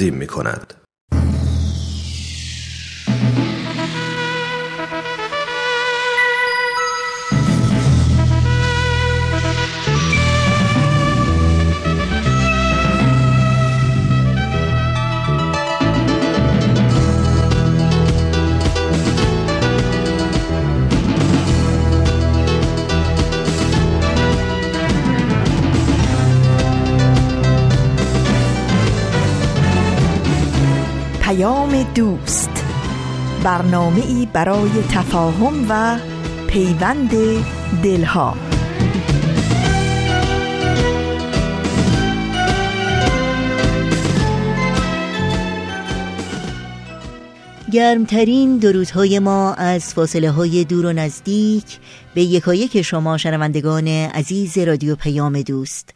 تقدیم کند. دوست برنامه ای برای تفاهم و پیوند دلها گرمترین درودهای ما از فاصله های دور و نزدیک به یکایک شما شنوندگان عزیز رادیو پیام دوست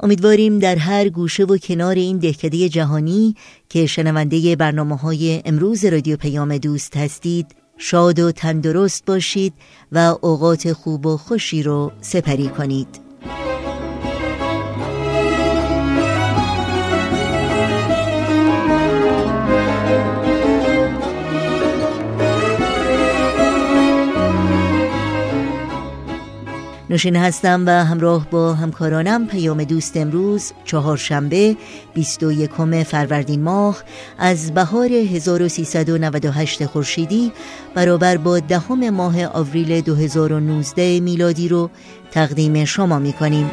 امیدواریم در هر گوشه و کنار این دهکده جهانی که شنونده برنامه های امروز رادیو پیام دوست هستید شاد و تندرست باشید و اوقات خوب و خوشی رو سپری کنید. نوشین هستم و همراه با همکارانم پیام دوست امروز چهارشنبه 21 فروردین ماه از بهار 1398 خورشیدی برابر با دهم ماه آوریل 2019 میلادی رو تقدیم شما می کنیم.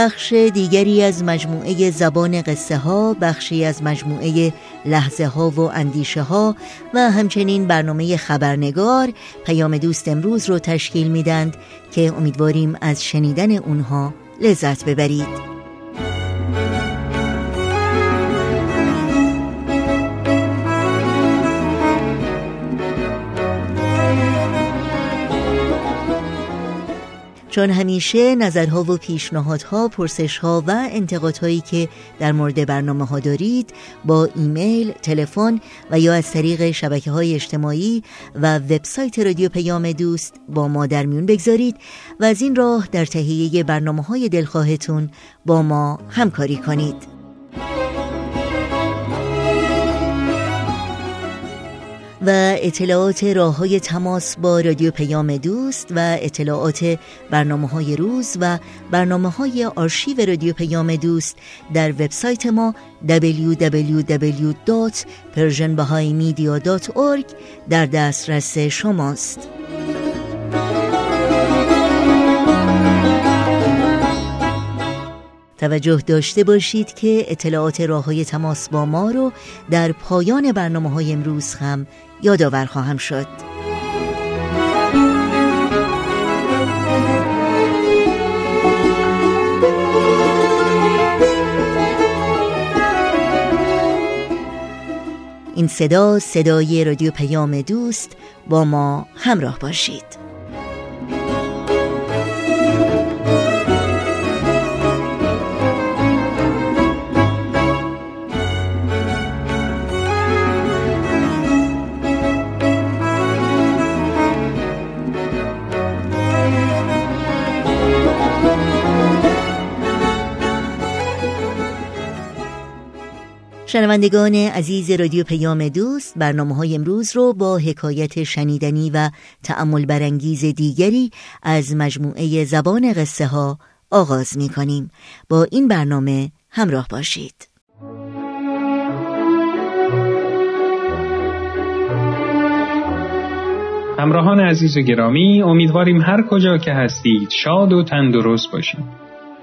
بخش دیگری از مجموعه زبان قصه ها بخشی از مجموعه لحظه ها و اندیشه ها و همچنین برنامه خبرنگار پیام دوست امروز رو تشکیل میدند که امیدواریم از شنیدن اونها لذت ببرید. چون همیشه نظرها و پیشنهادها، پرسشها و انتقادهایی که در مورد برنامه ها دارید با ایمیل، تلفن و یا از طریق شبکه های اجتماعی و وبسایت رادیو پیام دوست با ما در میون بگذارید و از این راه در تهیه برنامه های دلخواهتون با ما همکاری کنید. و اطلاعات راه های تماس با رادیو پیام دوست و اطلاعات برنامه های روز و برنامه های آرشیو رادیو پیام دوست در وبسایت ما www.persianbahaimedia.org در دسترس شماست. توجه داشته باشید که اطلاعات راه های تماس با ما رو در پایان برنامه های امروز هم یادآور خواهم شد. این صدا صدای رادیو پیام دوست با ما همراه باشید. شنوندگان عزیز رادیو پیام دوست برنامه های امروز رو با حکایت شنیدنی و تأمل برانگیز دیگری از مجموعه زبان قصه ها آغاز می کنیم با این برنامه همراه باشید. همراهان عزیز و گرامی امیدواریم هر کجا که هستید شاد و تندرست باشید.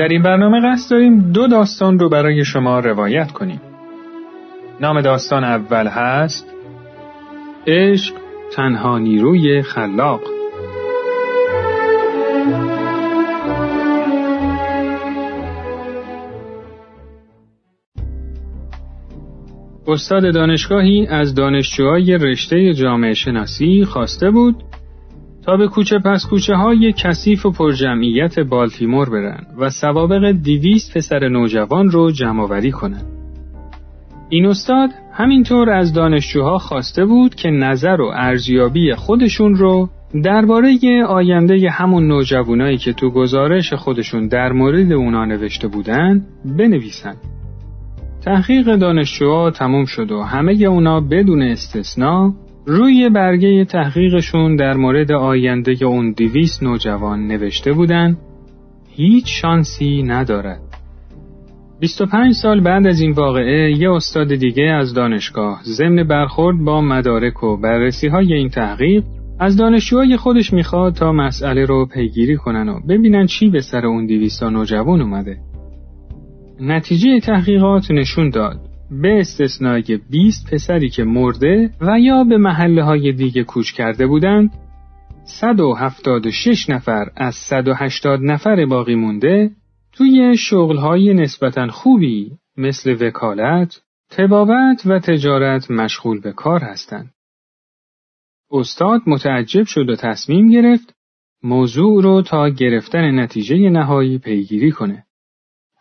در این برنامه قصد داریم دو داستان رو برای شما روایت کنیم. نام داستان اول هست عشق تنها نیروی خلاق استاد دانشگاهی از دانشجوهای رشته جامعه شناسی خواسته بود تا به کوچه پس کوچه های کثیف و پرجمعیت بالتیمور برن و سوابق دیویست پسر نوجوان رو جمعآوری کنن. این استاد همینطور از دانشجوها خواسته بود که نظر و ارزیابی خودشون رو درباره آینده همون نوجوانایی که تو گزارش خودشون در مورد اونا نوشته بودن بنویسن. تحقیق دانشجوها تموم شد و همه اونا بدون استثنا روی برگه تحقیقشون در مورد آینده اون دیویس نوجوان نوشته بودن هیچ شانسی ندارد. 25 سال بعد از این واقعه یه استاد دیگه از دانشگاه ضمن برخورد با مدارک و بررسی های این تحقیق از دانشجوهای خودش می‌خواد تا مسئله رو پیگیری کنن و ببینن چی به سر اون دیویستا نوجوان اومده. نتیجه تحقیقات نشون داد به استثنای 20 پسری که مرده و یا به محله های دیگه کوچ کرده بودند 176 نفر از 180 نفر باقی مونده توی شغلهای نسبتا خوبی مثل وکالت، تبابت و تجارت مشغول به کار هستند. استاد متعجب شد و تصمیم گرفت موضوع رو تا گرفتن نتیجه نهایی پیگیری کنه.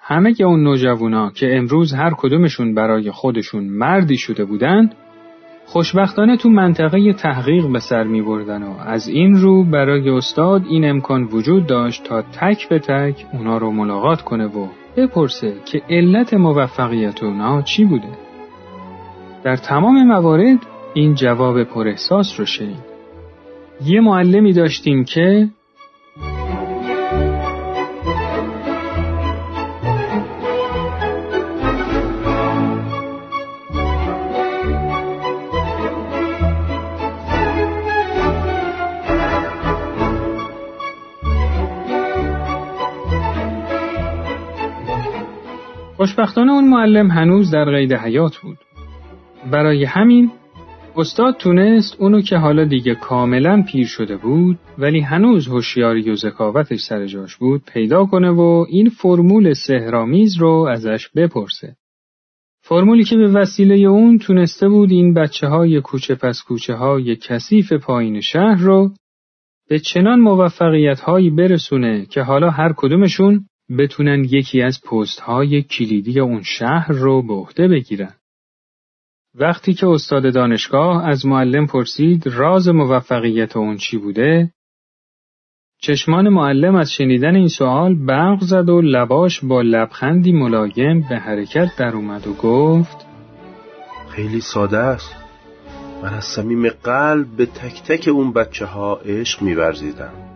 همه اون نوجوانا که امروز هر کدومشون برای خودشون مردی شده بودند خوشبختانه تو منطقه تحقیق به سر می بردن و از این رو برای استاد این امکان وجود داشت تا تک به تک اونا رو ملاقات کنه و بپرسه که علت موفقیت اونا چی بوده. در تمام موارد این جواب پر احساس رو شنید. یه معلمی داشتیم که خوشبختانه اون معلم هنوز در قید حیات بود. برای همین استاد تونست اونو که حالا دیگه کاملا پیر شده بود ولی هنوز هوشیاری و ذکاوتش سر جاش بود پیدا کنه و این فرمول سهرامیز رو ازش بپرسه. فرمولی که به وسیله اون تونسته بود این بچه های کوچه پس کوچه های کثیف پایین شهر رو به چنان موفقیت هایی برسونه که حالا هر کدومشون بتونن یکی از پست های کلیدی اون شهر رو به عهده بگیرن. وقتی که استاد دانشگاه از معلم پرسید راز موفقیت اون چی بوده، چشمان معلم از شنیدن این سوال برق زد و لباش با لبخندی ملایم به حرکت در اومد و گفت خیلی ساده است. من از صمیم قلب به تک تک اون بچه ها عشق میورزیدم.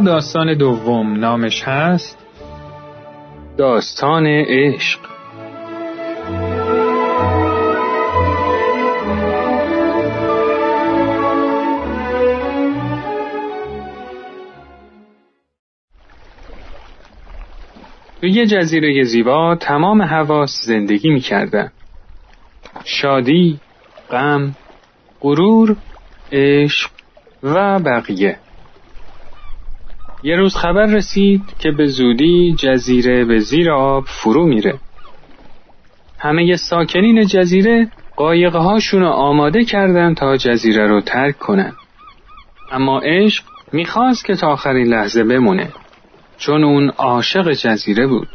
داستان دوم نامش هست؟ داستان عشق. توی جزیره زیبا تمام حواس زندگی می‌کردن. شادی، غم، غرور، عشق و بقیه. یه روز خبر رسید که به زودی جزیره به زیر آب فرو میره. همه ساکنین جزیره قایقه هاشون رو آماده کردن تا جزیره رو ترک کنن. اما عشق می‌خواست که تا آخرین لحظه بمونه چون اون عاشق جزیره بود.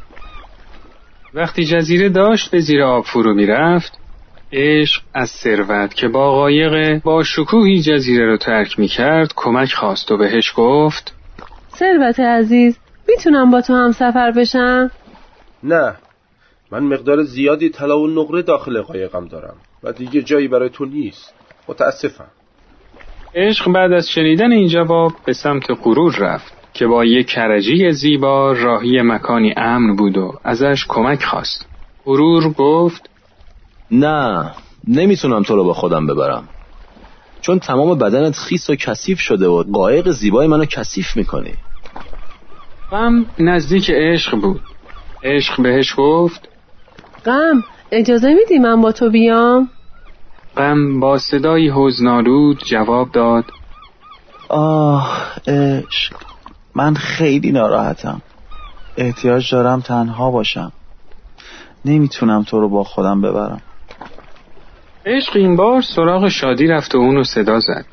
وقتی جزیره داشت به زیر آب فرو می‌رفت عشق از ثروت که با قایق با شکوهی جزیره رو ترک می‌کرد کمک خواست و بهش گفت ثروت عزیز می‌تونم با تو هم سفر بشم؟ نه. من مقدار زیادی طلا و نقره داخل قایقم دارم و دیگه جایی برای تو نیست. متاسفم. عشق بعد از شنیدن این جواب به سمت غرور رفت که با یک کرجی زیبا راهی مکانی امن بود و ازش کمک خواست. غرور گفت نه نمی‌تونم تو رو با خودم ببرم. چون تمام بدنت خیس و کثیف شده و قایق زیبای منو کثیف می‌کنی. غم نزدیک عشق بود. عشق بهش گفت غم اجازه میدی من با تو بیام؟ غم با صدایی حزنالود جواب داد آه عشق. من خیلی ناراحتم. احتیاج دارم تنها باشم. نمی‌تونم تو رو با خودم ببرم. عشق این بار سراغ شادی رفت و اونو صدا زد.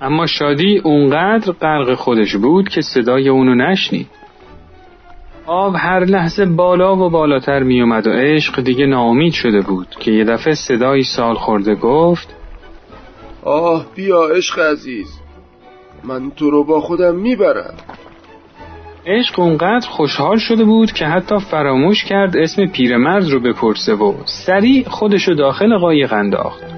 اما شادی اونقدر غرق خودش بود که صدای اونو نشنید. آب هر لحظه بالا و بالاتر می اومد و عشق دیگه ناامید شده بود که یه دفعه صدایی سال خورده گفت آه بیا عشق عزیز من تو رو با خودم می‌برم. عشق اونقدر خوشحال شده بود که حتی فراموش کرد اسم پیرمرد رو بپرسه و سریع خودشو داخل قایق انداخت.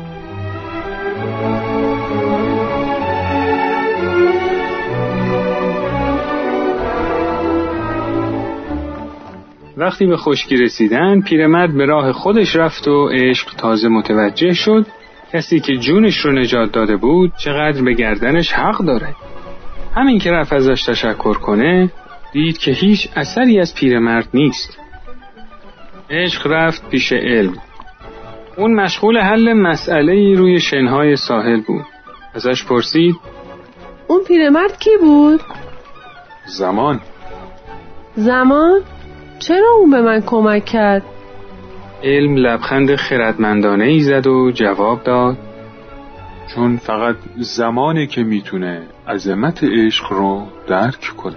وقتی به خشکی رسیدن پیرمرد به راه خودش رفت و عشق تازه متوجه شد. کسی که جونش رو نجات داده بود چقدر به گردنش حق داره. همین که رفت ازش تشکر کنه دید که هیچ اثری از پیرمرد نیست. عشق رفت پیش علم. اون مشغول حل مسئله روی شنهای ساحل بود. ازش پرسید اون پیرمرد کی بود؟ زمان. زمان؟ چرا اون به من کمک کرد؟ علم لبخند خردمندانه ای زد و جواب داد چون فقط زمانی که می‌تونه عظمت عشق رو درک کنه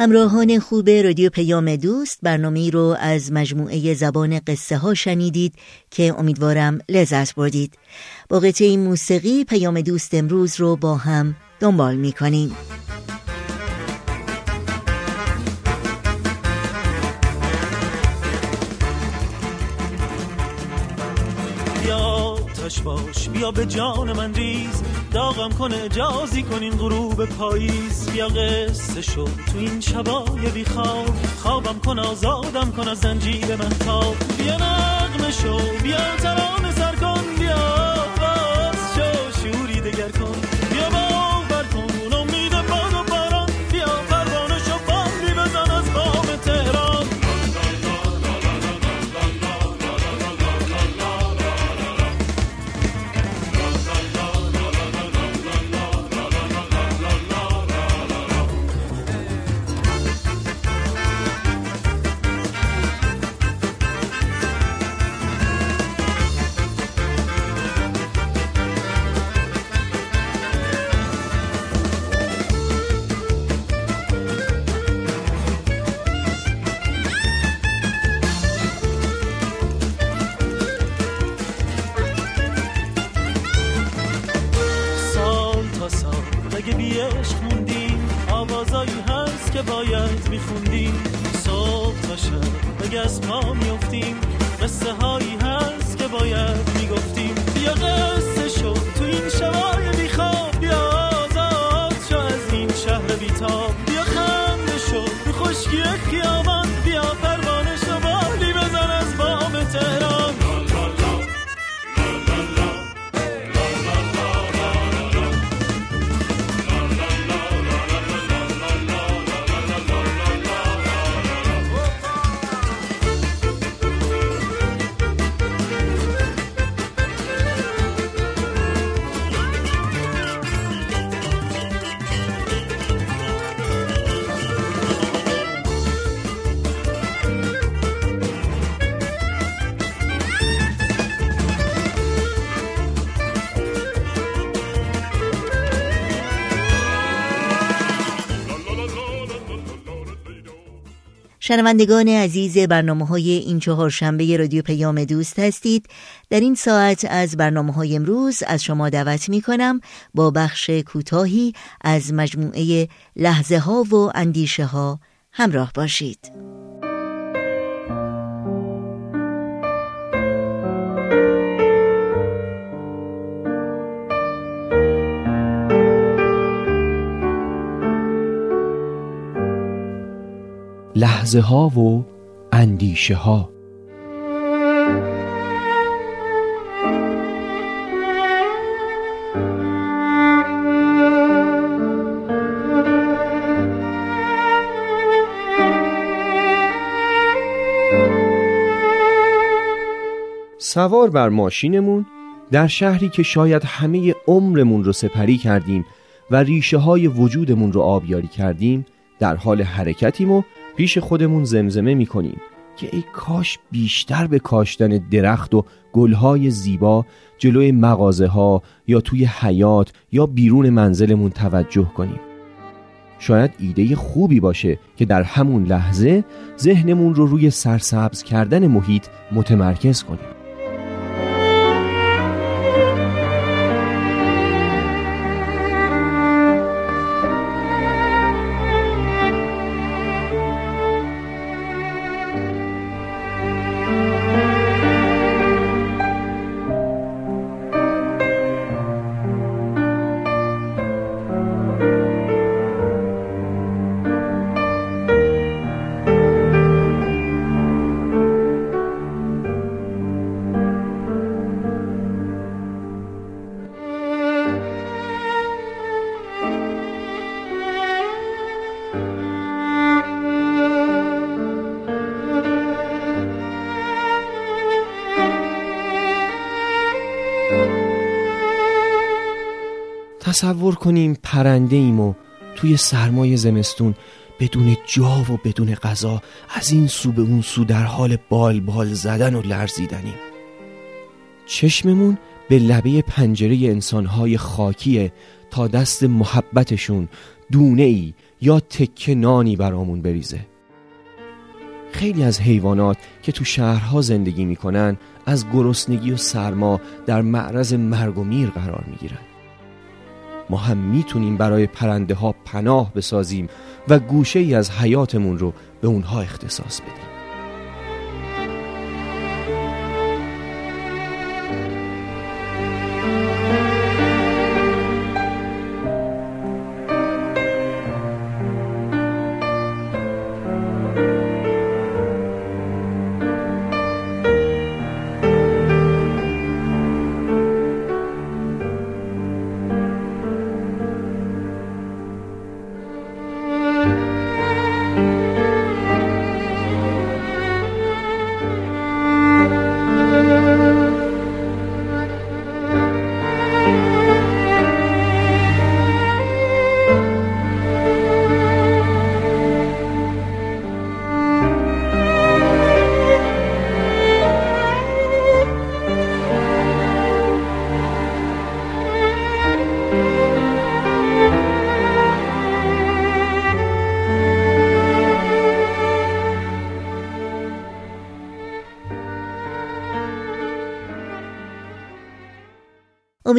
همراهان خوب رادیو پیام دوست برنامه رو از مجموعه زبان قصه ها شنیدید که امیدوارم لذت بردید. با قطعه موسیقی پیام دوست امروز رو با هم دنبال می کنیم باش. بیا به جان من ریز. داغم کنه جازی کنین غروب پاییز. بیا قصه شد تو این شبای بی خواب. خوابم کن آزادم کن از زنجیر من تاب بیا نغمه شو بیا ترانه سر کن شنوندگان عزیز برنامه های این چهار شنبه رادیو پیام دوست هستید. در این ساعت از برنامه های امروز از شما دعوت می کنم با بخش کوتاهی از مجموعه لحظه ها و اندیشه ها همراه باشید. لحظه ها و اندیشه ها سوار بر ماشینمون در شهری که شاید همه عمرمون رو سپری کردیم و ریشه های وجودمون رو آبیاری کردیم در حال حرکتیم و پیش خودمون زمزمه می‌کنیم که ای کاش بیشتر به کاشتن درخت و گلهای زیبا جلوی مغازه ها یا توی حیات یا بیرون منزلمون توجه کنیم. شاید ایده خوبی باشه که در همون لحظه ذهنمون رو روی سرسبز کردن محیط متمرکز کنیم. کنیم پرنده ایم و توی سرمای زمستون بدون جا و بدون غذا از این سو به اون سو در حال بال بال زدن و لرزیدنیم. چشممون به لبه پنجره انسانهای خاکیه تا دست محبتشون دونه ای یا تکه نانی برامون بریزه. خیلی از حیوانات که تو شهرها زندگی می‌کنن از گرسنگی و سرما در معرض مرگ و میر قرار می‌گیرن. ما هم می‌تونیم برای پرنده ها پناه بسازیم و گوشه ای از حیاتمون رو به اونها اختصاص بدیم.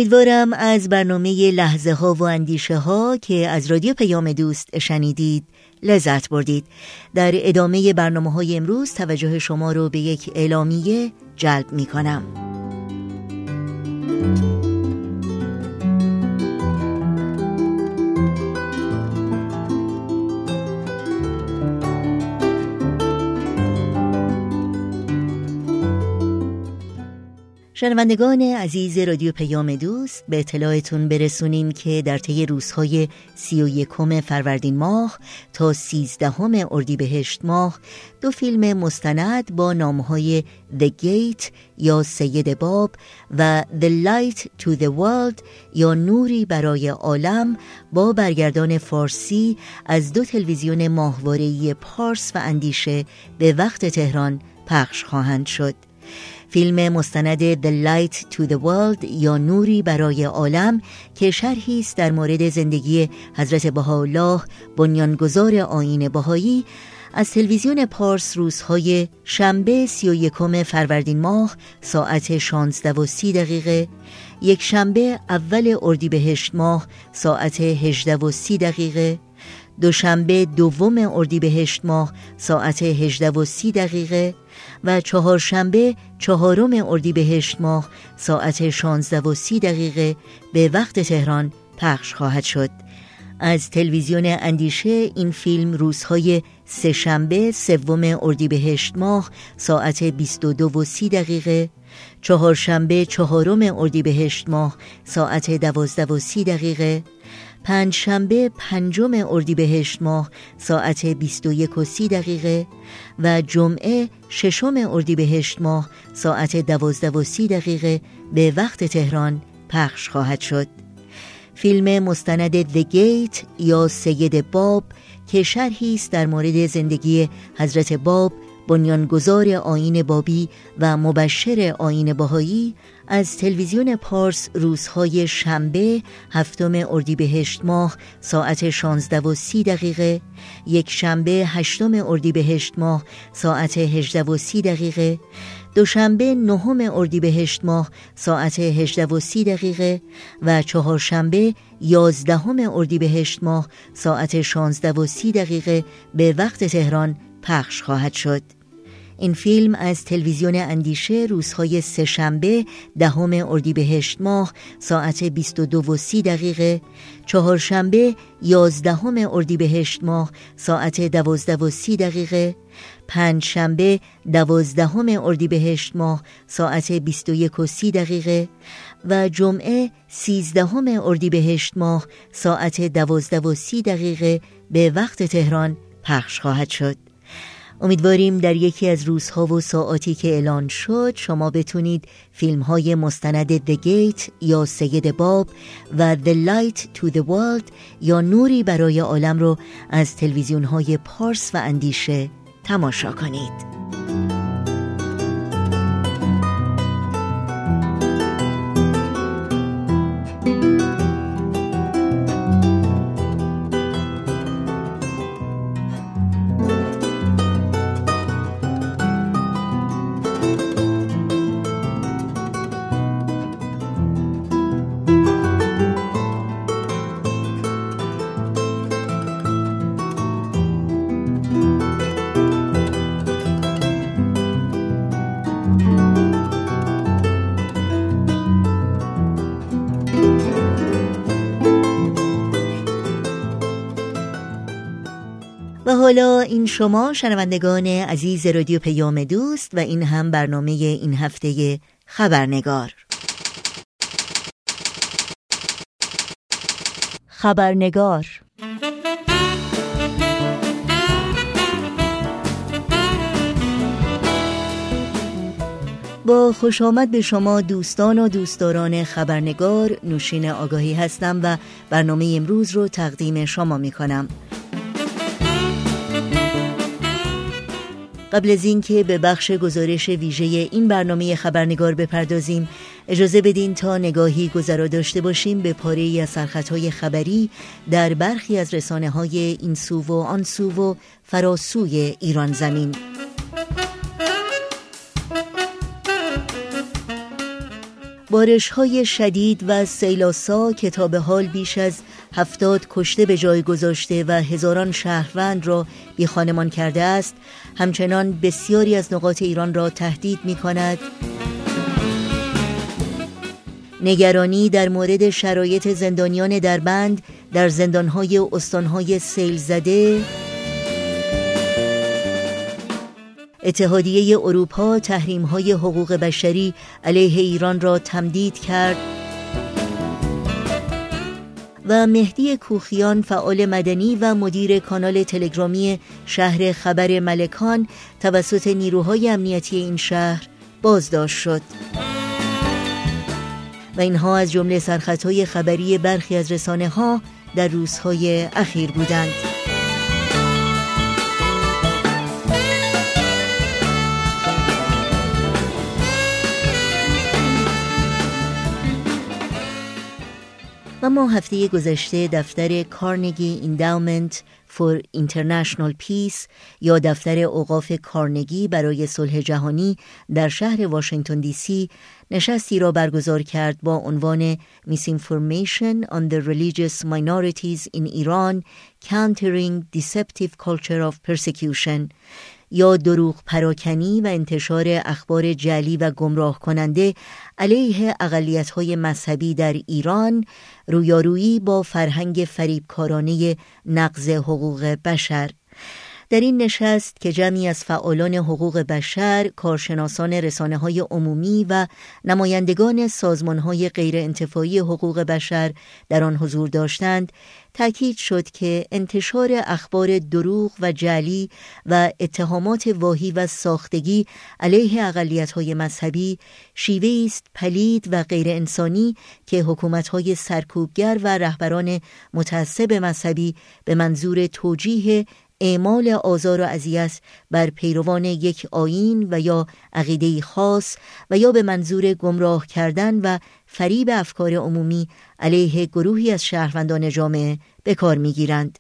امیدوارم از برنامه لحظه ها و اندیشه ها که از رادیو پیام دوست شنیدید لذت بردید. در ادامه برنامه های امروز توجه شما رو به یک اعلامیه جلب می کنم شنوندگان عزیز رادیو پیام دوست به اطلاعتون برسونیم که در طی روزهای سی و یکم فروردین ماه تا سیزدهم اردیبهشت ماه دو فیلم مستند با نامهای The Gate یا سید باب و The Light to the World یا نوری برای عالم با برگردان فارسی از دو تلویزیون ماهواره‌ای پارس و اندیشه به وقت تهران پخش خواهند شد. فیلم مستند The Light to the World یا نوری برای عالم که شرحی است در مورد زندگی حضرت بهاءالله بنیانگذار آیین بهایی از تلویزیون پارس روزهای شنبه سی و یکم فروردین ماه ساعت 16 و سی دقیقه یک شنبه اول اردیبهشت ماه ساعت 18 و سی دقیقه دوشنبه دوم اردیبهشت ماه ساعت 18 و سی دقیقه و چهارشنبه چهارم اردیبهشت ماه ساعت 16 و سی دقیقه به وقت تهران پخش خواهد شد. از تلویزیون اندیشه این فیلم روزهای سهشنبه سوم اردیبهشت ماه ساعت 22 و سی دقیقه چهارشنبه چهارم اردیبهشت ماه ساعت دوازده و سی دقیقه پنجشنبه پنجم اردیبهشت ماه ساعت 21 و سی دقیقه و جمعه ششم اردیبهشت ماه ساعت دوازده و سی دقیقه به وقت تهران پخش خواهد شد. فیلم مستند The Gate یا سید باب که شرحی است در مورد زندگی حضرت باب بنیانگذار آین بابی و مبشر آین باهایی از تلویزیون پارس روزهای شنبه هفتم اردیبهشت ماه ساعت 16 و سی دقیقه یک شنبه هشتم اردیبهشت ماه ساعت 18 و سی دقیقه دوشنبه نهم اردیبهشت ماه ساعت 18 و سی دقیقه و چهارشنبه یازدهم اردیبهشت ماه ساعت 16 و سی دقیقه به وقت تهران پخش خواهد شد. این فیلم از تلویزیون اندیشه روزهای سهشنبه دهم اردیبهشت ماه ساعت 22 و 30 دقیقه چهارشنبه یازدهم اردیبهشت ماه ساعت 12 و 30 دقیقه پنجشنبه دوازدهم اردیبهشت ماه ساعت 21 و 30 دقیقه و جمعه سیزدهم اردیبهشت ماه ساعت 12 و 30 دقیقه به وقت تهران پخش خواهد شد. امیدواریم در یکی از روزها و ساعاتی که اعلان شد شما بتونید فیلم های مستند The Gate یا سید باب و The Light to the World یا نوری برای عالم رو از تلویزیون های پارس و اندیشه تماشا کنید. حالا این شما شنوندگان عزیز رادیو پیام دوست و این هم برنامه این هفته خبرنگار. خبرنگار. با خوش آمد به شما دوستان و دوستداران خبرنگار نوشین آگاهی هستم و برنامه امروز رو تقدیم شما می کنم قبل از اینکه به بخش گزارش ویژه این برنامه خبرنگار بپردازیم اجازه بدین تا نگاهی گذرا داشته باشیم به پاره از سرخطهای خبری در برخی از رسانه های این سو و آن سو و فراسوی ایران زمین. بارش های شدید و سیلاسا کتاب حال بیش از هفتاد کشته به جای گذاشته و هزاران شهروند را بی خانمان کرده است همچنان بسیاری از نقاط ایران را تهدید می کند. نگرانی در مورد شرایط زندانیان در بند در زندانهای استانهای سیل زده. اتحادیه اروپا تحریم های حقوق بشری علیه ایران را تمدید کرد. و مهدی کوخیان فعال مدنی و مدیر کانال تلگرامی شهر خبر ملکان توسط نیروهای امنیتی این شهر بازداشت شد. و اینها از جمله سرخطهای خبری برخی از رسانه ها در روزهای اخیر بودند. و ما هفته گذشته دفتر کارنگی اینداومنت for International Peace یا دفتر اوقاف کارنگی برای صلح جهانی در شهر واشنگتن دی سی نشستی را برگزار کرد با عنوان Misinformation on the Religious Minorities in Iran Countering Deceptive Culture of Persecution یا دروغ پراکنی و انتشار اخبار جلی و گمراه کننده علیه های مذهبی در ایران رویارویی با فرهنگ فریبکارانه نقض حقوق بشر. در این نشست که جمعی از فعالان حقوق بشر، کارشناسان رسانه های عمومی و نمایندگان سازمان های غیر انتفاعی حقوق بشر در آن حضور داشتند، تاکید شد که انتشار اخبار دروغ و جعلی و اتهامات واهی و ساختگی علیه های مذهبی شیوه است پلید و غیر انسانی که های سرکوبگر و رهبران متعصب مذهبی به منظور توجیه اعمال آزار و اذیت بر پیروان یک آین و یا عقیده خاص و یا به منظور گمراه کردن و فریب افکار عمومی علیه گروهی از شهروندان جامعه به کار می‌گیرند.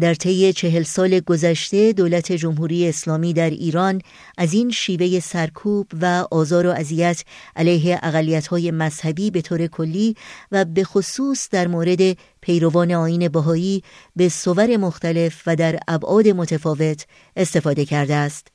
در طی چهل سال گذشته دولت جمهوری اسلامی در ایران از این شیوه سرکوب و آزار و اذیت علیه های مذهبی به طور کلی و به خصوص در مورد پیروان آین بهایی به صور مختلف و در ابعاد متفاوت استفاده کرده است.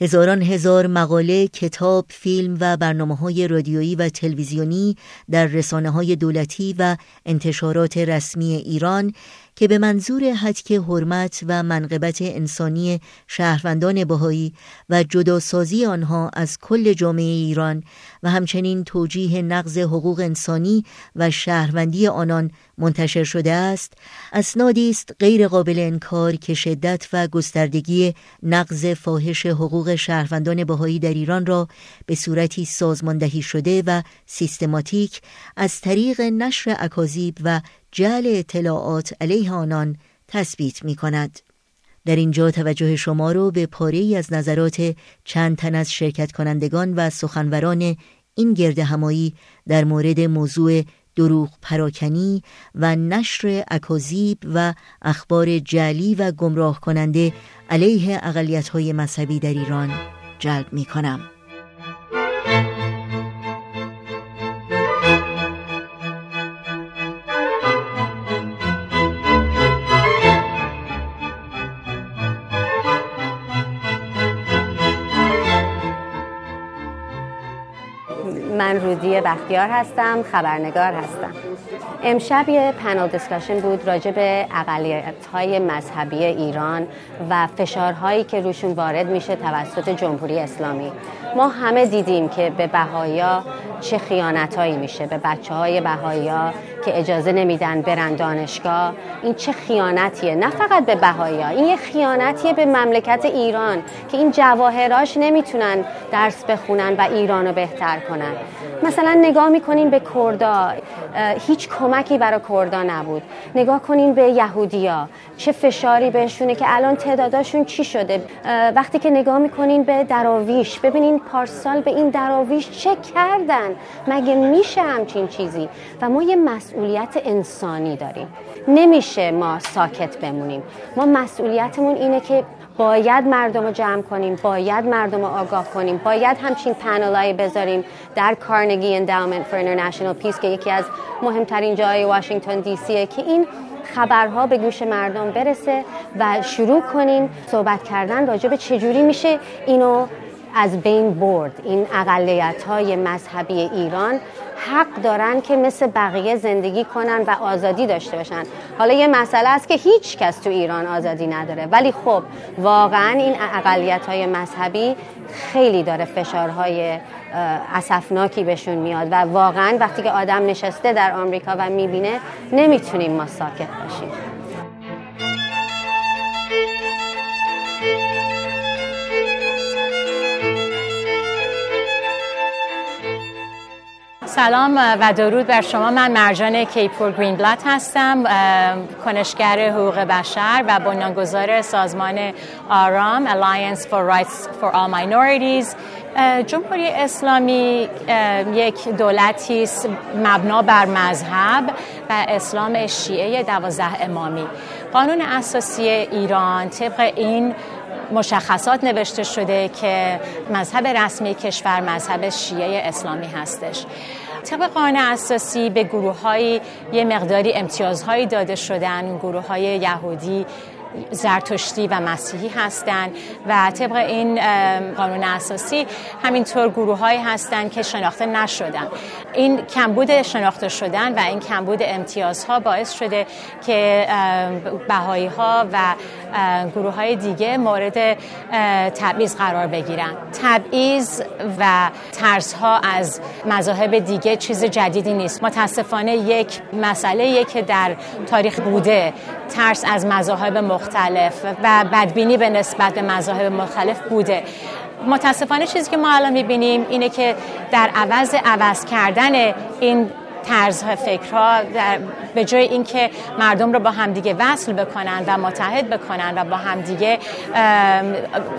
هزاران هزار مقاله، کتاب، فیلم و برنامه های رادیویی و تلویزیونی در رسانه های دولتی و انتشارات رسمی ایران که به منظور حدک حرمت و منقبت انسانی شهروندان بهایی و جداسازی آنها از کل جامعه ایران و همچنین توجیه نقض حقوق انسانی و شهروندی آنان منتشر شده است اسنادی است غیر قابل انکار که شدت و گستردگی نقض فاحش حقوق شهروندان بهایی در ایران را به صورتی سازماندهی شده و سیستماتیک از طریق نشر اکاذیب و جعل اطلاعات علیه آنان تثبیت می کند. در اینجا توجه شما رو به پاره ای از نظرات چند تن از شرکت کنندگان و سخنوران این گرد همایی در مورد موضوع دروغ پراکنی و نشر اکاذیب و اخبار جعلی و گمراه کننده علیه اقلیت های مذهبی در ایران جلب می کنم. بختیار هستم خبرنگار هستم. امشب یه پنل دیسکاشن بود راجع به اقلیت های مذهبی ایران و فشارهایی که روشون وارد میشه توسط جمهوری اسلامی. ما همه دیدیم که به بهایا چه خیانتهایی میشه به بچه های بهایا که اجازه نمیدن برن دانشگاه. این چه خیانتیه؟ نه فقط به بهایا این یه خیانتیه به مملکت ایران که این جواهراش نمی‌تونن درس بخونن و ایران رو بهتر کنن. مثلا نگاه می‌کنین به کردا هیچ کمکی برای کردا نبود. نگاه کنین به یهودیا چه فشاری بهشونه که الان تعداداشون چی شده. وقتی که نگاه می‌کنین به دراویش ببینین پارسال به این دراویش چه کردن. مگه میشه همچین چیزی؟ و ما یه مسئولیت انسانی داریم. نمیشه ما ساکت بمونیم. ما مسئولیتمون اینه که باید مردم رو جمع کنیم باید مردم رو آگاه کنیم باید همچین پنلایی بذاریم در Carnegie Endowment for International Peace که یکی از مهمترین جای واشنگتن دی سیه که این خبرها به گوش مردم برسه و شروع کنیم صحبت کردن راجع به چجوری میشه اینو از بین برد. این اقلیت های مذهبی ایران حق دارن که مثل بقیه زندگی کنن و آزادی داشته باشن. حالا یه مسئله است که هیچ کس تو ایران آزادی نداره. ولی خب واقعا این اقلیت های مذهبی خیلی داره فشارهای اسفناکی بهشون میاد و واقعا وقتی که آدم نشسته در آمریکا و می‌بینه نمی‌تونیم ما ساکت باشیم. سلام و درود بر شما. من مرجان کیپور گرین بلات هستم کنشگر حقوق بشر و بنیانگذار سازمان آرام Alliance for Rights for All Minorities. جمهوری اسلامی یک دولتی است مبنا بر مذهب و اسلام شیعه دوازده امامی. قانون اساسی ایران طبق این مشخصات نوشته شده که مذهب رسمی کشور مذهب شیعه اسلامی هستش. طبق قانون اساسی به گروه های یه مقداری امتیازهایی داده شدن گروه های یهودی زرتشتی و مسیحی هستند و طبق این قانون اساسی همینطور گروه هایی هستند که شناخته نشدن. این کمبود شناخته شدن و این کمبود امتیازها باعث شده که بهایی ها و گروه های دیگه مورد تبعیض قرار بگیرن. تبعیض و ترس ها از مذاهب دیگه چیز جدیدی نیست. متاسفانه یک مسئله که در تاریخ بوده ترس از مذاهب مختلف و بدبینی به نسبت به مذاهب مختلف بوده. متاسفانه چیزی که ما الان می‌بینیم اینه که در عوض عوض کردن این طرز فکرها در به جای اینکه مردم رو با همدیگه وصل بکنن و متحد بکنن و با همدیگه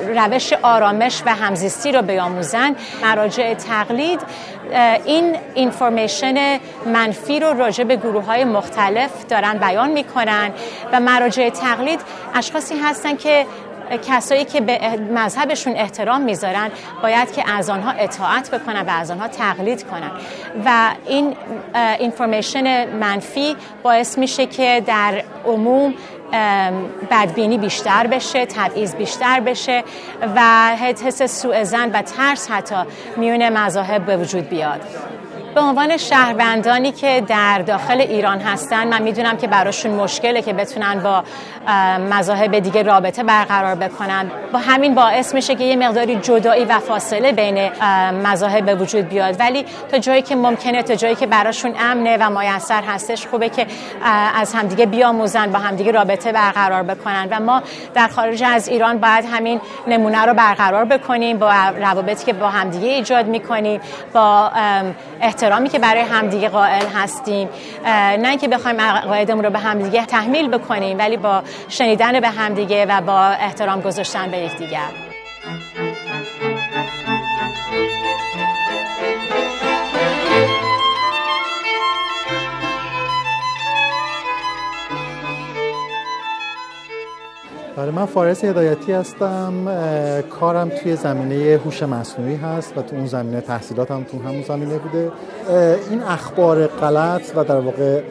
روش آرامش و همزیستی رو بیاموزن مراجع تقلید این اینفورمیشن منفی رو راجع به گروه های مختلف دارن بیان می‌کنن و مراجع تقلید اشخاصی هستن که کسایی که به مذهبشون احترام می‌ذارن باید که از آنها اطاعت بکنن و از آنها تقلید کنن. و این اینفورمیشن منفی باعث میشه که در عموم بدبینی بیشتر بشه تبعیض بیشتر بشه و حس سوء زن و ترس حتی میون مذاهب به وجود بیاد. به عنوان شهروندانی که در داخل ایران هستن من می‌دونم که براشون مشکله که بتونن با مذاهب دیگه رابطه برقرار بکنن. با همین باعث میشه که یه مقداری جدایی و فاصله بین مذاهب به وجود بیاد. ولی تا جایی که ممکنه تا جایی که براشون امنه و میسر هستش خوبه که از همدیگه بیاموزن با همدیگه رابطه برقرار بکنن. و ما در خارج از ایران باید همین نمونه رو برقرار بکنیم با روابطی که با همدیگه ایجاد می‌کنیم با احترامی که برای همدیگه قائل هستیم نه اینکه بخوایم عقایدمون رو به همدیگه تحمیل بکنیم ولی با شنیدن به همدیگه و با احترام گذاشتن به یکدیگر. برای من فارس هدایتی هستم کارم توی زمینه هوش مصنوعی هست و تو اون زمینه تحصیلاتم تو همون زمینه بوده. این اخبار غلط و در واقع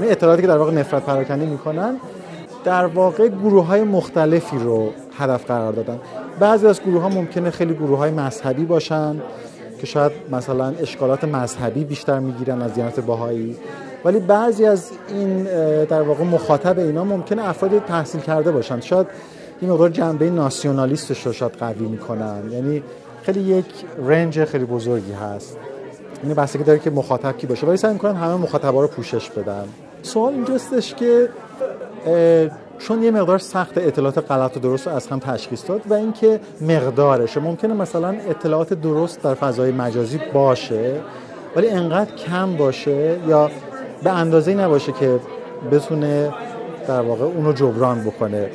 اطلاعاتی که در واقع نفرت پراکنی می‌کنن در واقع گروه های مختلفی رو هدف قرار دادن. بعضی از گروه ها ممکنه خیلی گروه های مذهبی باشن که شاید مثلا اشکالات مذهبی بیشتر می‌گیرن از دیانت باهایی ولی بعضی از این در واقع مخاطب اینا ممکنه افراد تحصیل کرده باشن. شاید این مقدار جنبه ناسیونالیستش رو شاید قوی می‌کنن. یعنی خیلی یک رنج خیلی بزرگی هست. این بستگی داره که مخاطب کی باشه. ولی سعی می‌کنن همه مخاطبا رو پوشش بدن. سوال اینجاستش که چون یه مقدار سخت اطلاعات غلط و درست رو از هم تشخیص داد و اینکه مقدارشه. ممکنه مثلا اطلاعات درست در فضای مجازی باشه ولی انقدر کم باشه یا به اندازه نباشه که بتونه در واقع اونو جبران بکنه.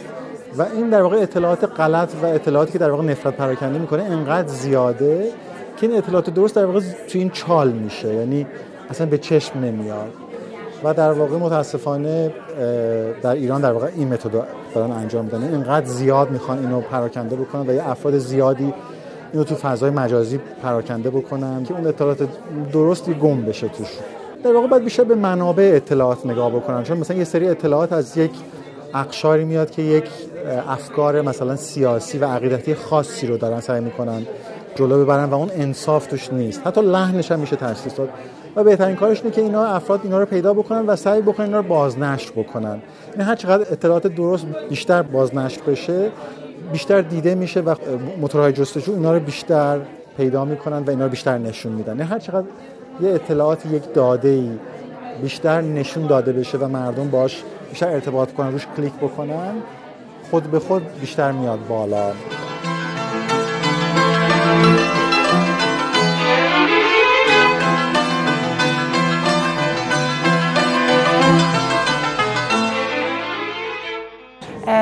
و این در واقع اطلاعات غلط و اطلاعاتی که در واقع نفرت پراکنده می‌کنه انقدر زیاده که این اطلاعات درست در واقع تو این چال میشه. یعنی اصلا به چشم نمیاد. و در واقع متاسفانه در ایران در واقع این متد دارن انجام میدن. اینقدر زیاد می‌خوان اینو پراکنده بکنن و یه افراد زیادی اینو تو فضای مجازی پراکنده بکنن که اون اطلاعات درستی گم بشه توش. در واقع باید بیشتر به منابع اطلاعات نگاه بکنن. چون مثلا یه سری اطلاعات از یک اقشاری میاد که یک افکار مثلا سیاسی و عقیدتی خاصی رو دارن سعی می‌کنن جلو ببرن و اون انصاف توش نیست. حتی لحنش هم میشه تشخیص داد. و بهترین کارش اینه که اینا افراد اینا رو پیدا بکنن و سعی بکنن اینا رو بازنشر بکنن. یعنی هر چقدر اطلاعات درست بیشتر بازنشر بشه بیشتر دیده میشه و موتورهای جستجو اینا رو بیشتر پیدا می‌کنن و اینا رو بیشتر نشون میدن. یعنی هر چقدر یه اطلاعات یک داده ای بیشتر نشون داده بشه و مردم باش بیشتر ارتباط کنن روش کلیک بکنن خود به خود بیشتر میاد بالا.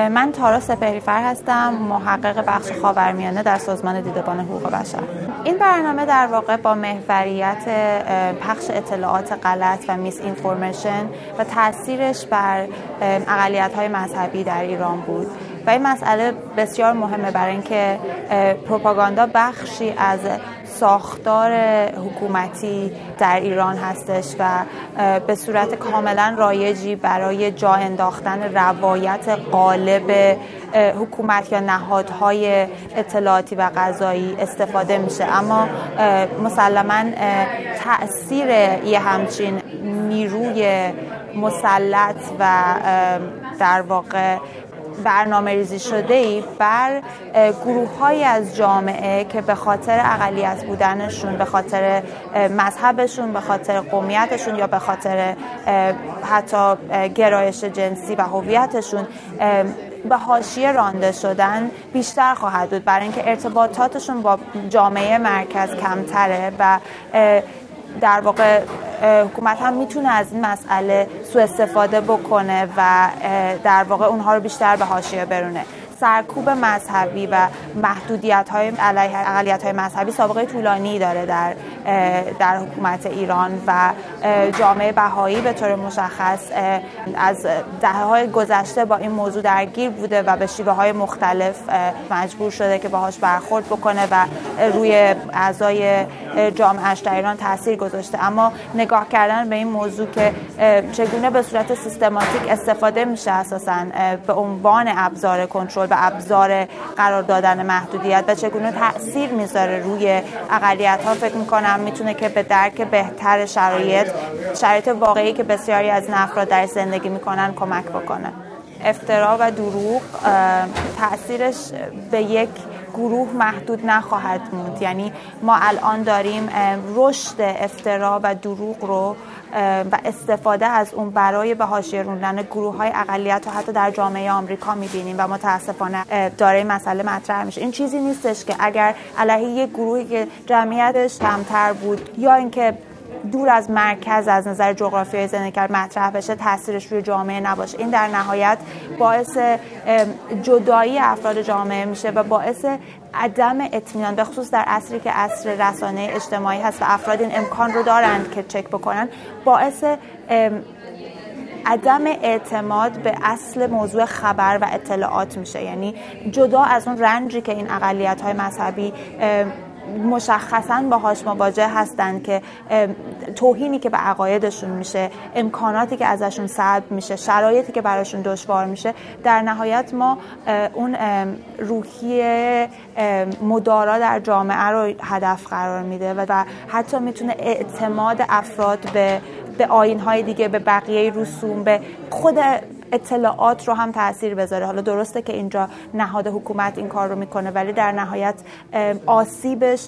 من تارا سپهریفر هستم محقق بخش خاورمیانه در سازمان دیدبان حقوق بشر. این برنامه در واقع با محوریت پخش اطلاعات غلط و میس اینفورمیشن و تاثیرش بر اقلیت های مذهبی در ایران بود. و این مسئله بسیار مهمه برای اینکه پروپاگاندا بخشی از ساختار حکومتی در ایران هستش و به صورت کاملا رایجی برای جا انداختن روایت قالب حکومت یا نهادهای اطلاعاتی و قضایی استفاده میشه. اما مسلما تاثیر یه همچین نیروی مسلط و در واقع برنامه ریزی شده ای بر گروه های از جامعه که به خاطر اقلیت بودنشون به خاطر مذهبشون به خاطر قومیتشون یا به خاطر حتی گرایش جنسی و هویتشون به حاشیه رانده شدن بیشتر خواهد بود. برای اینکه ارتباطاتشون با جامعه مرکز کمتره و در واقع حکومت هم می‌تونه از این مسئله سوء استفاده بکنه و در واقع اونها رو بیشتر به حاشیه برونه. سرکوب مذهبی و محدودیت های علیه اقلیت های مذهبی سابقه طولانی داره در در حکومت ایران و جامعه بهایی به طور مشخص از دهه های گذشته با این موضوع درگیر بوده و به شیوه های مختلف مجبور شده که باهاش برخورد بکنه و روی اعضای جامعهش در ایران تاثیر گذاشته. اما نگاه کردن به این موضوع که چگونه به صورت سیستماتیک استفاده میشه اساسا به عنوان ابزار کنترل و ابزار قرار دادن محدودیت و چگونه تاثیر می‌ذاره روی اقلیت ها فکر می‌کنم می‌تونه که به درک بهتر شرایط شرایط واقعی که بسیاری از افراد در زندگی می‌کنن کمک بکنه. افترا و دروغ تاثیرش به یک گروه محدود نخواهد موند یعنی ما الان داریم رشد افترا و دروغ رو و استفاده از اون برای به حاشیه روندن گروه های اقلیت و حتی در جامعه آمریکا می‌بینیم و متاسفانه داره مسئله مطرح میشه. این چیزی نیستش که اگر علیه یک گروهی که جمعیتش کمتر بود یا اینکه دور از مرکز از نظر جغرافیایی زندگی کرد مطرح بشه تاثیرش روی جامعه نباشه. این در نهایت باعث جدایی افراد جامعه میشه و باعث عدم اطمینان به خصوص در عصری که عصر رسانه اجتماعی هست و افراد این امکان رو دارند که چک بکنن باعث عدم اعتماد به اصل موضوع خبر و اطلاعات میشه. یعنی جدا از اون رنجی که این اقلیت های مذهبی مشخصا باهاش مواجه هستند که توهینی که به عقایدشون میشه امکاناتی که ازشون سلب میشه شرایطی که براشون دشوار میشه در نهایت ما اون روحیه مدارا در جامعه رو هدف قرار میده و حتی می‌تونه اعتماد افراد به به آین های دیگه به بقیه رسوم به خود اطلاعات رو هم تاثیر بذاره. حالا درسته که اینجا نهاد حکومت این کار رو می‌کنه ولی در نهایت آسیبش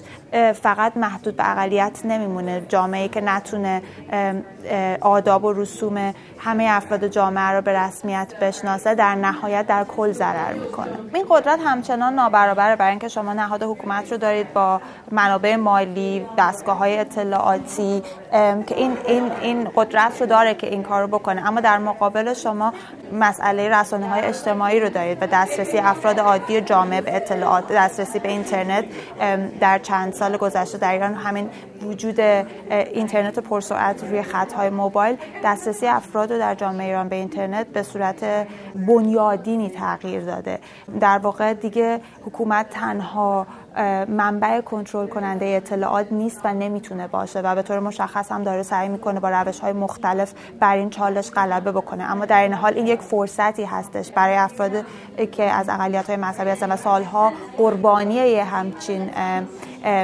فقط محدود به اقلیت نمیمونه. جامعه که نتونه آداب و رسوم همه افراد جامعه رو به رسمیت بشناسه در نهایت در کل ضرر می‌کنه. این قدرت همچنان نابرابره برای اینکه شما نهاد حکومت رو دارید با منابع مالی دستگاه های اطلاعاتی که این این این قدرت رو داره که این کار رو بکنه. اما در مقابل شما مسئله رسانه های اجتماعی رو دارید و دسترسی افراد عادی جامعه به اطلاعات دسترسی به اینترنت در چند سال گذشته در ایران همین وجود اینترنت پرسرعت روی خطهای موبایل دسترسی افراد رو در جامعه ایران به اینترنت به صورت بنیادینی تغییر داده. در واقع دیگه حکومت تنها منبع کنترل کننده اطلاعات نیست و نمی‌تونه باشه و به طور مشخص هم داره سعی می‌کنه با روش های مختلف بر این چالش غلبه بکنه. اما در این حال این یک فرصتی هستش برای افراد که از اقلیت های مذهبی هستن و سالها قربانی همچین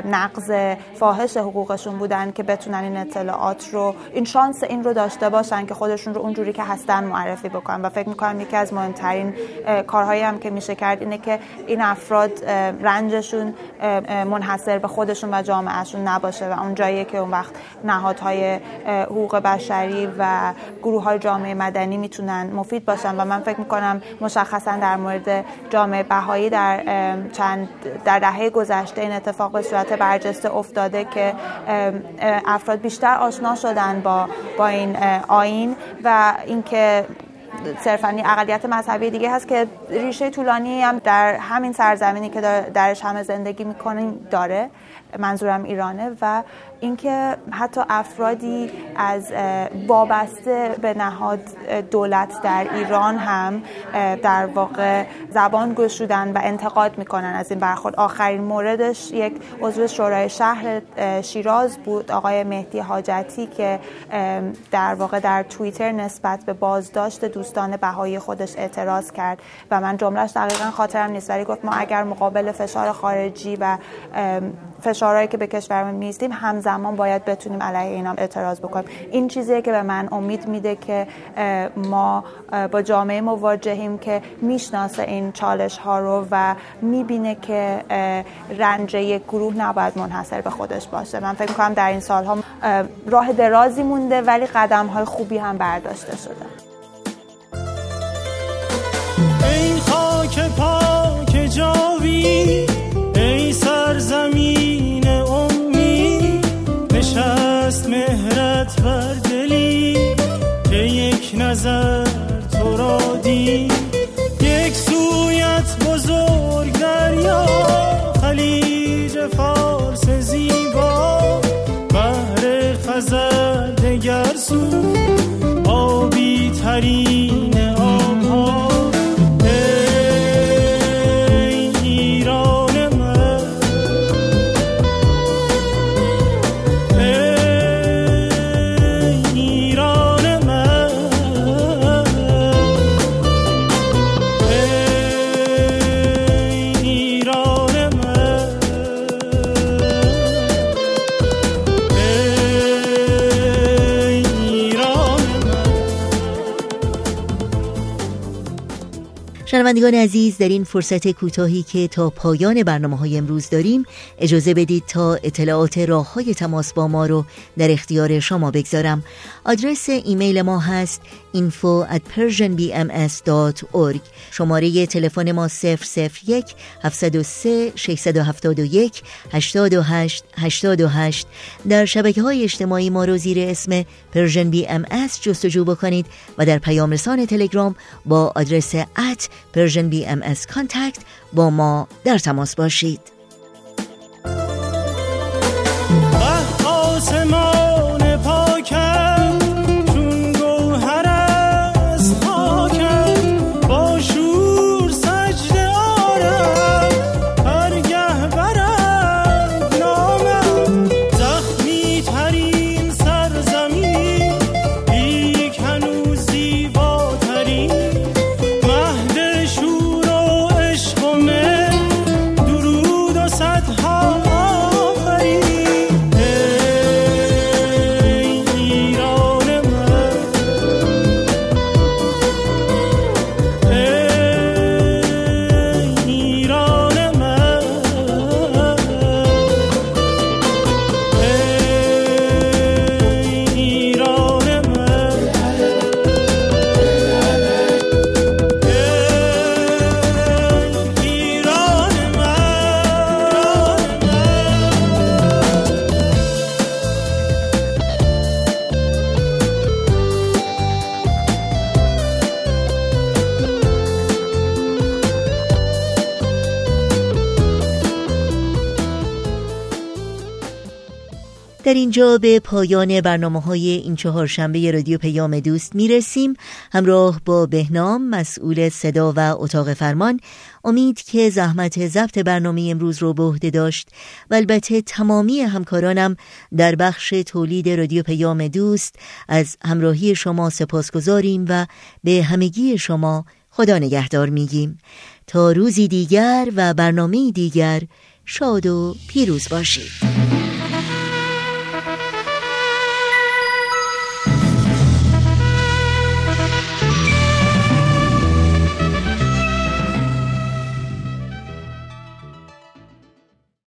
نقض فاحش حقوقشون بودن که بتونن این اطلاعات رو این شانس این رو داشته باشن که خودشون رو اونجوری که هستن معرفی بکنن. و فکر می‌کنم یکی از مهمترین کارهایی هم که میشه کرد اینه که این افراد رنجشون منحصر به خودشون و جامعهشون نباشه و اون جاییه که اون وقت نهادهای حقوق بشری و گروه های جامعه مدنی می‌تونن مفید باشن. و من فکر می‌کنم مشخصا در مورد جامعه بهایی در چند در دهه گذشته این اتفاق صورت برجسته افتاده که افراد بیشتر آشنا شدن با با این آین و اینکه صرفا اقلیت مذهبی دیگه هست که ریشه طولانی هم در همین سرزمینی که درش همه زندگی می‌کنیم داره. منظورم ایرانه و اینکه حتی افرادی از وابسته به نهاد دولت در ایران هم در واقع زبان گشودن و انتقاد می‌کنن از این برخورد. آخرین موردش یک عضو شورای شهر شیراز بود آقای مهدی حاجتی که در واقع در توییتر نسبت به بازداشت دوستان بهایی خودش اعتراض کرد و من جملهش دقیقا خاطرم نیست ولی گفت ما اگر مقابل فشار خارجی و فشارهایی که به کشورمون میستیم همزمان باید بتونیم علیه اینام اعتراض بکنیم. این چیزیه که به من امید میده که ما با جامعه مواجهیم که می‌شناسه این چالش ها رو و می‌بینه که رنج یک گروه نباید منحصر به خودش باشه. من فکر کنم در این سالها راه درازی مونده ولی قدم های خوبی هم برداشته شده. ای خاک پاک جاوی نظر تو را دی یک سویت بزرگ دریا خلیج فارس زیبا. بحر خزر دگر سو آبی ترین شنوندگان عزیز در این فرصت کوتاهی که تا پایان برنامه های امروز داریم اجازه بدید تا اطلاعات راه های تماس با ما رو در اختیار شما بگذارم. آدرس ایمیل ما هست info at persianbms.org شماره تلفن ما 001 703 671 828 828 در شبکه های اجتماعی ما رو زیر اسم بی ام جستجو بکنید و در پیام رسان تلگرام با آدرس at BM contact با ما در تماس باشید. آسمان. اینجا به پایان برنامه های این چهارشنبه رادیو پیام دوست می رسیم همراه با بهنام مسئول صدا و اتاق فرمان. امید که زحمت ضبط برنامه امروز رو به عهده داشت. و البته تمامی همکارانم در بخش تولید رادیو پیام دوست از همراهی شما سپاسگزاریم و به همگی شما خدا نگهدار میگیم. تا روزی دیگر و برنامه دیگر شاد و پیروز باشید.